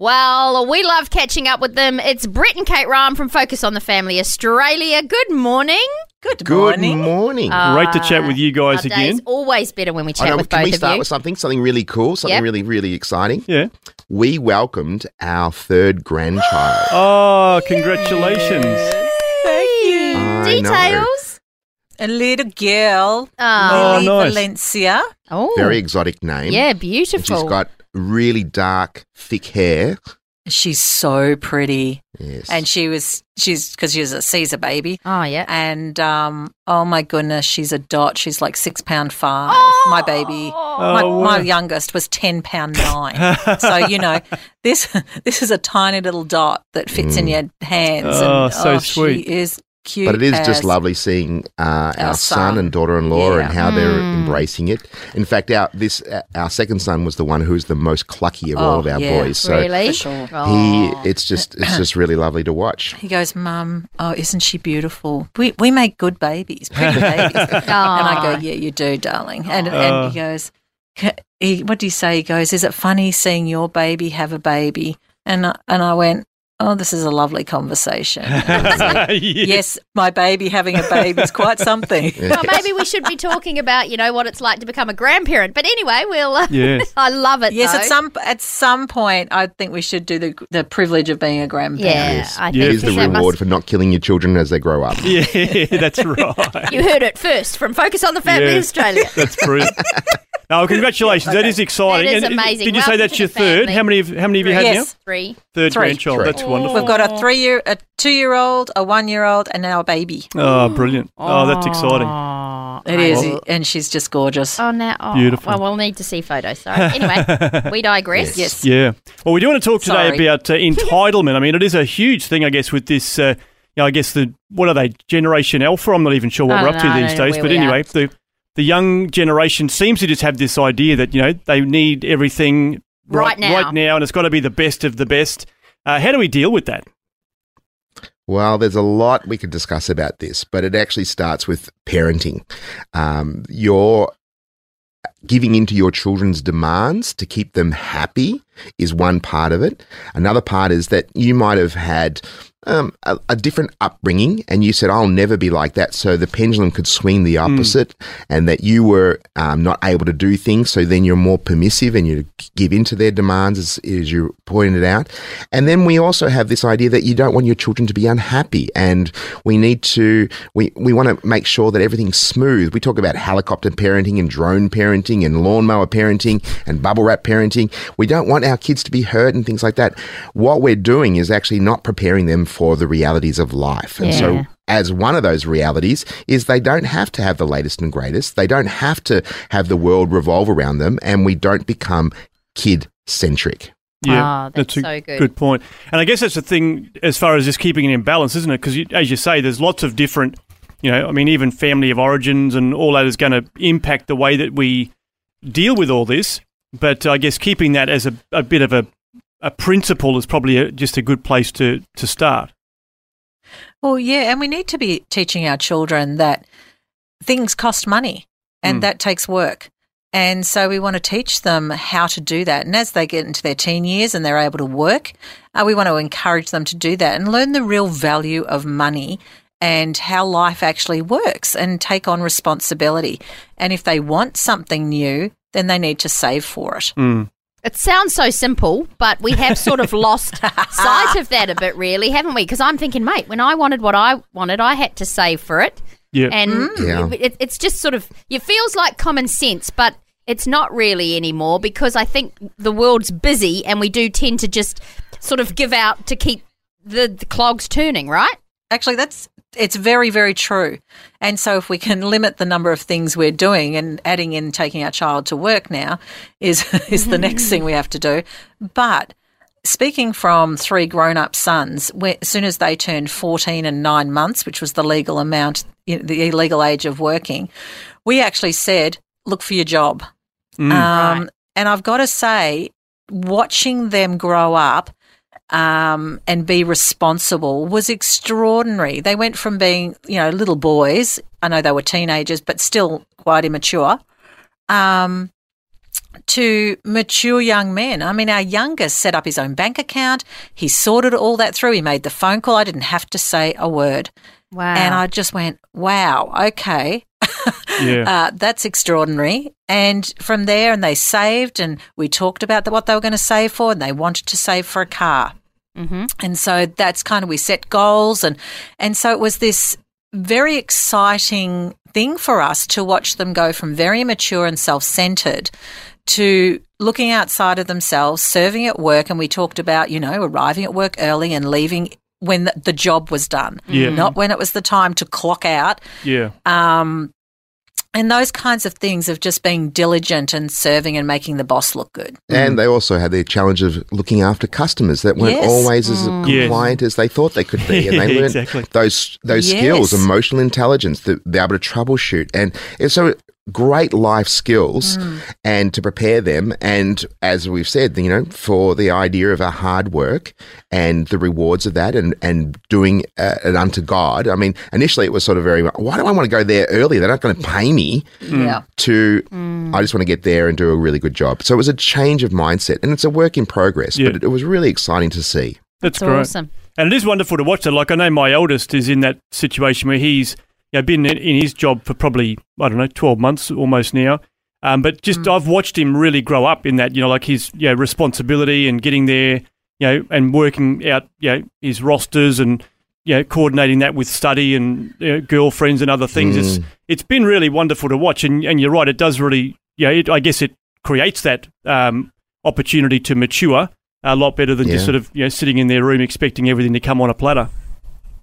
Well, we love catching up with them. It's Brett and Kate Ryan from Focus on the Family Australia. Good morning. Good morning. Good morning. morning. Uh, Great to chat with you guys again. day's always better when we I chat know, with can both we of start you. with something? Something really cool, something Yep. really, really exciting. Yeah. We welcomed our third grandchild. Oh, congratulations. Thank you. I know. Details? A little girl, Oh, Lily oh, nice. Valencia. oh. Very exotic name. yeah, And beautiful. she's got really dark, thick hair. She's so pretty. Yes. And she was, she's, because she was a Caesar baby. oh, yeah. And, um, oh my goodness, she's a dot. She's like six pound five. Oh. My baby. my, Oh, my wow. youngest was 10 pound nine. so, you know, this, this is a tiny little dot that fits in your hands. Oh, and, so She sweet. is cute. but it is as- just lovely seeing uh, our, Our son. son. and daughter-in-law Yeah. and how they're Mm. embracing it. In fact, our this uh, our second son was the one who's the most clucky of Oh, all of our yeah. boys. So really? For sure. he, Oh. it's just it's just really lovely to watch. He goes, Mum, oh, isn't she beautiful? We we make good babies, pretty babies. and I go, Yeah, you do, darling. And Oh. and he goes, he, What do you say? He goes, Is it funny seeing your baby have a baby? And I, and I went, Oh, this is a lovely conversation. And I was like, Yeah. yes, my baby having a baby is quite something. Well, maybe we should be talking about, you know, what it's like to become a grandparent. But anyway, we'll. Uh, Yes. I love it. Yes, though. at some at some point, I think we should do the the privilege of being a grandparent. Yeah, Yes. I Yeah. think Here's the reward must- for not killing your children as they grow up. Yeah, that's right. You heard it first from Focus on the Family Yeah. Australia. That's brilliant. Oh, congratulations. That is exciting. That is And amazing. Did you say that's your third? family. How many have, how many have you had Yes. now? Three. Third Three. grandchild. Three. That's wonderful. We've got a three year, a two year old, a one year old, and now a baby. Oh, brilliant. Oh, that's exciting. Oh, It is, and she's just gorgeous. Oh, now. Oh, Beautiful. Well, we'll need to see photos. So, anyway, we digress. Yes. Yeah. Well, we do want to talk today Sorry. about uh, entitlement. I mean, it is a huge thing, I guess, with this. Uh, you know, I guess the what are they? Generation Alpha. I'm not even sure what I we're up to know, I these days. But we are. anyway, the the young generation seems to just have this idea that you know they need everything Right now. right now, and it's got to be the best of the best. Uh, how do we deal with that? Well, there's a lot we could discuss about this, but it actually starts with parenting. Um, you're giving into your children's demands to keep them happy is one part of it. Another part is that you might have had um, a, a different upbringing and you said, I'll never be like that. So the pendulum could swing the opposite and that you were um, not able to do things. So then you're more permissive and you give into their demands, as, as you pointed out. And then we also have this idea that you don't want your children to be unhappy and we need to, we, we want to make sure that everything's smooth. We talk about helicopter parenting and drone parenting and lawnmower parenting and bubble wrap parenting. We don't want our kids to be hurt and things like that. What we're doing is actually not preparing them for the realities of life. And so as one of those realities is they don't have to have the latest and greatest. They don't have to have the world revolve around them and we don't become kid centric. Ah, that's a so good. Good point. And I guess that's the thing as far as just keeping it in balance, isn't it? Because as you say, there's lots of different, you know, I mean, even family of origins and all that is going to impact the way that we deal with all this. But I guess keeping that as a, a bit of a, a principle is probably a, just a good place to, to start. Well, yeah, and we need to be teaching our children that things cost money and Mm. that takes work. And so we want to teach them how to do that. And as they get into their teen years and they're able to work, uh, we want to encourage them to do that and learn the real value of money and how life actually works and take on responsibility. And if they want something new, then they need to save for it. Mm. It sounds so simple, but we have sort of lost sight of that a bit, really, haven't we? Because I'm thinking, mate, when I wanted what I wanted, I had to save for it. Yeah. And mm. Yeah. it, it's just sort of, it feels like common sense, but it's not really anymore because I think the world's busy and we do tend to just sort of give out to keep the, the clogs turning, right? Actually, that's it's very very true. And so, if we can limit the number of things we're doing, and adding in taking our child to work now is is the next thing we have to do. But speaking from three grown up sons, as soon as they turned 14 and nine months, which was the legal amount, the illegal age of working, we actually said, look for your job. Mm. Um, Right. And I've got to say, watching them grow up um, and be responsible was extraordinary. They went from being, you know, little boys. I know they were teenagers, but still quite immature. Um, to mature young men. I mean, our youngest set up his own bank account. He sorted all that through. He made the phone call. I didn't have to say a word. Wow. And I just went, wow, okay. Yeah. Uh, that's extraordinary. And from there, and they saved, and we talked about the, what they were going to save for, and they wanted to save for a car. Hmm And so that's kind of we set goals, and and so it was this very exciting thing for us to watch them go from very mature and self-centered to looking outside of themselves, serving at work, and we talked about you know arriving at work early and leaving when the, the job was done, Yeah. not when it was the time to clock out yeah. um, and those kinds of things of just being diligent and serving and making the boss look good. And they also had the challenge of looking after customers that weren't Yes. always as mm. Yes. compliant as they thought they could be. And they learned Exactly. those those Yes. skills, emotional intelligence, to be able to troubleshoot. And it's so great life skills hmm. and to prepare them. And as we've said, you know, for the idea of a hard work and the rewards of that and, and doing uh, it unto God. I mean, initially it was sort of very, why do I want to go there early? They're not going to pay me hmm. Yeah. to hmm. I just want to get there and do a really good job. So it was a change of mindset and it's a work in progress, Yeah. but it, it was really exciting to see. That's It's great. awesome. And it is wonderful to watch that. Like I know my eldest is in that situation where he's you know, been in, in his job for probably I don't know twelve months almost now. Um, but just I've watched him really grow up in that. You know, like his you know, responsibility and getting there. You know, and working out you know, his rosters and you know, coordinating that with study and you know, girlfriends and other things. It's it's been really wonderful to watch. And and you're right, it does really. Yeah, it, I guess it creates that um, opportunity to mature a lot better than Yeah. just sort of you know sitting in their room expecting everything to come on a platter.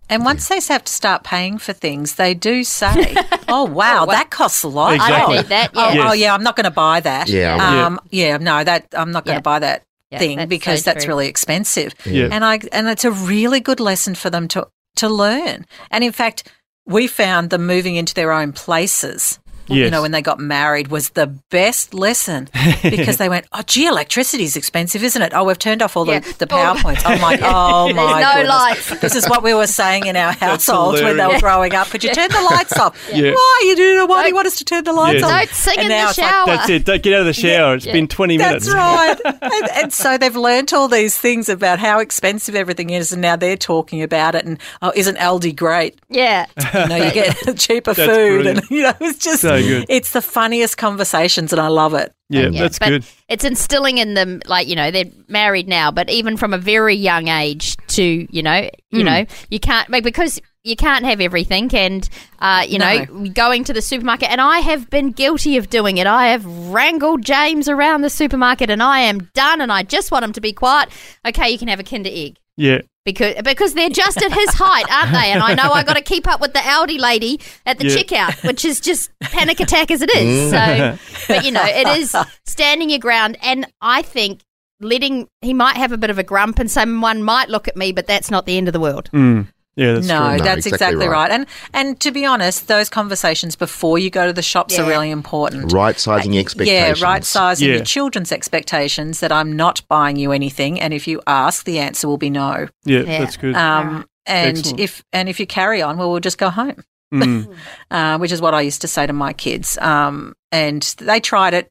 And once they have to start paying for things, they do say, "Oh wow, that costs a lot." Exactly. I don't Oh, need that. Oh, Yeah. oh, yeah, I'm not going to buy that. Yeah. Yeah. um, yeah, no, that I'm not going to Yeah. buy that Yeah, thing that's because so that's true. really expensive. Yeah. And I and it's a really good lesson for them to to learn. And in fact, we found them moving into their own places. You know, when they got married was the best lesson because they went, Oh gee, electricity's expensive, isn't it? Oh, we've turned off all the, Yeah. the power points. I'm like, Oh my no goodness. lights. This is what we were saying in our households when they were growing up. Could you turn the lights off? Yeah. Why you do why do you Don't- want us to turn the lights Yes. off? Don't sing And in now the it's like, shower. That's it. Don't get out of the shower. It's been 20 minutes. That's right. and, and so they've learnt all these things about how expensive everything is, and now they're talking about it. And oh, isn't Aldi great? yeah. You know, you get cheaper That's food, brilliant. and you know, it's just So good. it's the funniest conversations, and I love it. Yeah, Yeah, that's but good. It's instilling in them, like you know, they're married now, but even from a very young age, to you know, you Hmm. know, you can't like, because you can't have everything, and uh, you know, going to the supermarket, and I have been guilty of doing it. I have wrangled James around the supermarket, and I am done, and I just want him to be quiet. Okay, you can have a Kinder Egg. Yeah. Because, because they're just at his height, aren't they? And I know I got to keep up with the Aldi lady at the Yeah. checkout, which is just panic attack as it is. So, but you know, it is standing your ground. And I think letting he might have a bit of a grump, and someone might look at me, but that's not the end of the world. Mm. Yeah, that's no, true. No, that's exactly exactly, right. right. And and to be honest, those conversations before you go to the shops are really important. Right sizing expectations. Yeah, right sizing Yeah. your children's expectations that I'm not buying you anything, and if you ask, the answer will be no. Yeah, Yeah. that's good. Um, and Excellent. if and if you carry on, well, we'll just go home. Mm. uh, which is what I used to say to my kids. Um, and they tried it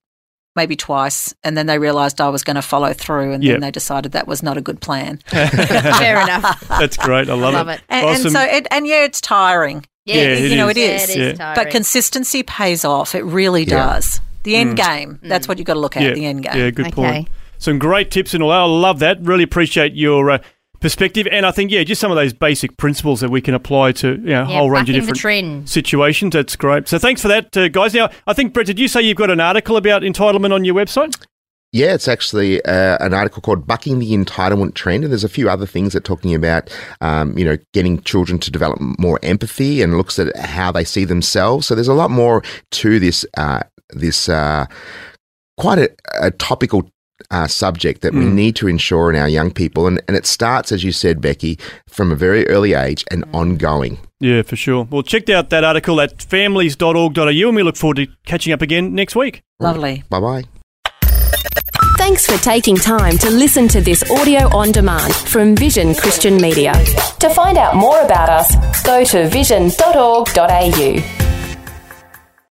maybe twice, and then they realised I was going to follow through, and Yep. then they decided that was not a good plan. Fair enough. That's great. I love, Love it. And, awesome. and so, it, and yeah, it's tiring. Yeah, Yeah, it you know, is. it Yeah, is. it is Yeah. tiring. But consistency pays off. It really Yeah. does. The end game. That's what you've got to look at. yeah, The end game. yeah, good Okay. point. Some great tips and all. I love that. Really appreciate your uh, perspective, and I think yeah, just some of those basic principles that we can apply to you know, a yeah, whole range of different trend. situations. That's great. So thanks for that, uh, guys. Now, I think Brett, did you say you've got an article about entitlement on your website? Yeah, it's actually uh, an article called "Bucking the Entitlement Trend," and there's a few other things that talking about, um, you know, getting children to develop more empathy and looks at how they see themselves. So there's a lot more to this uh, this uh, quite a, a topical uh, subject that we need to ensure in our young people. And, and it starts, as you said, Becky, from a very early age and ongoing. Yeah, for sure. Well, check out that article at families.org.au and we look forward to catching up again next week. Lovely. Bye bye. Thanks for taking time to listen to this audio on demand from Vision Christian Media. To find out more about us, go to vision.org.au.